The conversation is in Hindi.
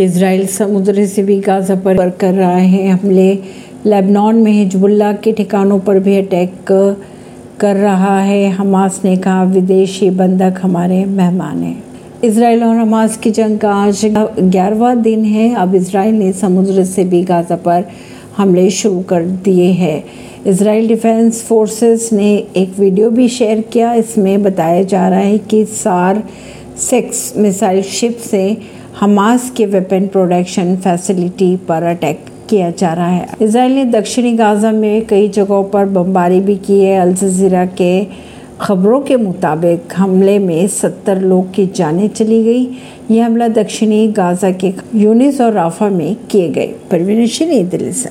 इसराइल समुद्र से भी गाजा पर कर रहा है। हमले लेबनान में हिजबुल्ला के ठिकानों पर भी अटैक कर रहा है। हमास ने कहा, विदेशी बंधक हमारे मेहमान हैं। इसराइल और हमास की जंग का आज ग्यारहवा दिन है। अब इसराइल ने समुद्र से भी गाजा पर हमले शुरू कर दिए हैं। इसराइल डिफेंस फोर्सेस ने एक वीडियो भी शेयर किया। इसमें बताया जा रहा है कि सार सेक्स मिसाइल शिप से हमास के वेपन प्रोडक्शन फैसिलिटी पर अटैक किया जा रहा है। इसराइल ने दक्षिणी गाजा में कई जगहों पर बमबारी भी की है। अल जजीरा के खबरों के मुताबिक हमले में 70 लोग की जानें चली गई। यह हमला दक्षिणी गाजा के यूनिस और राफा में किए गए। परवीन दिल्ली से।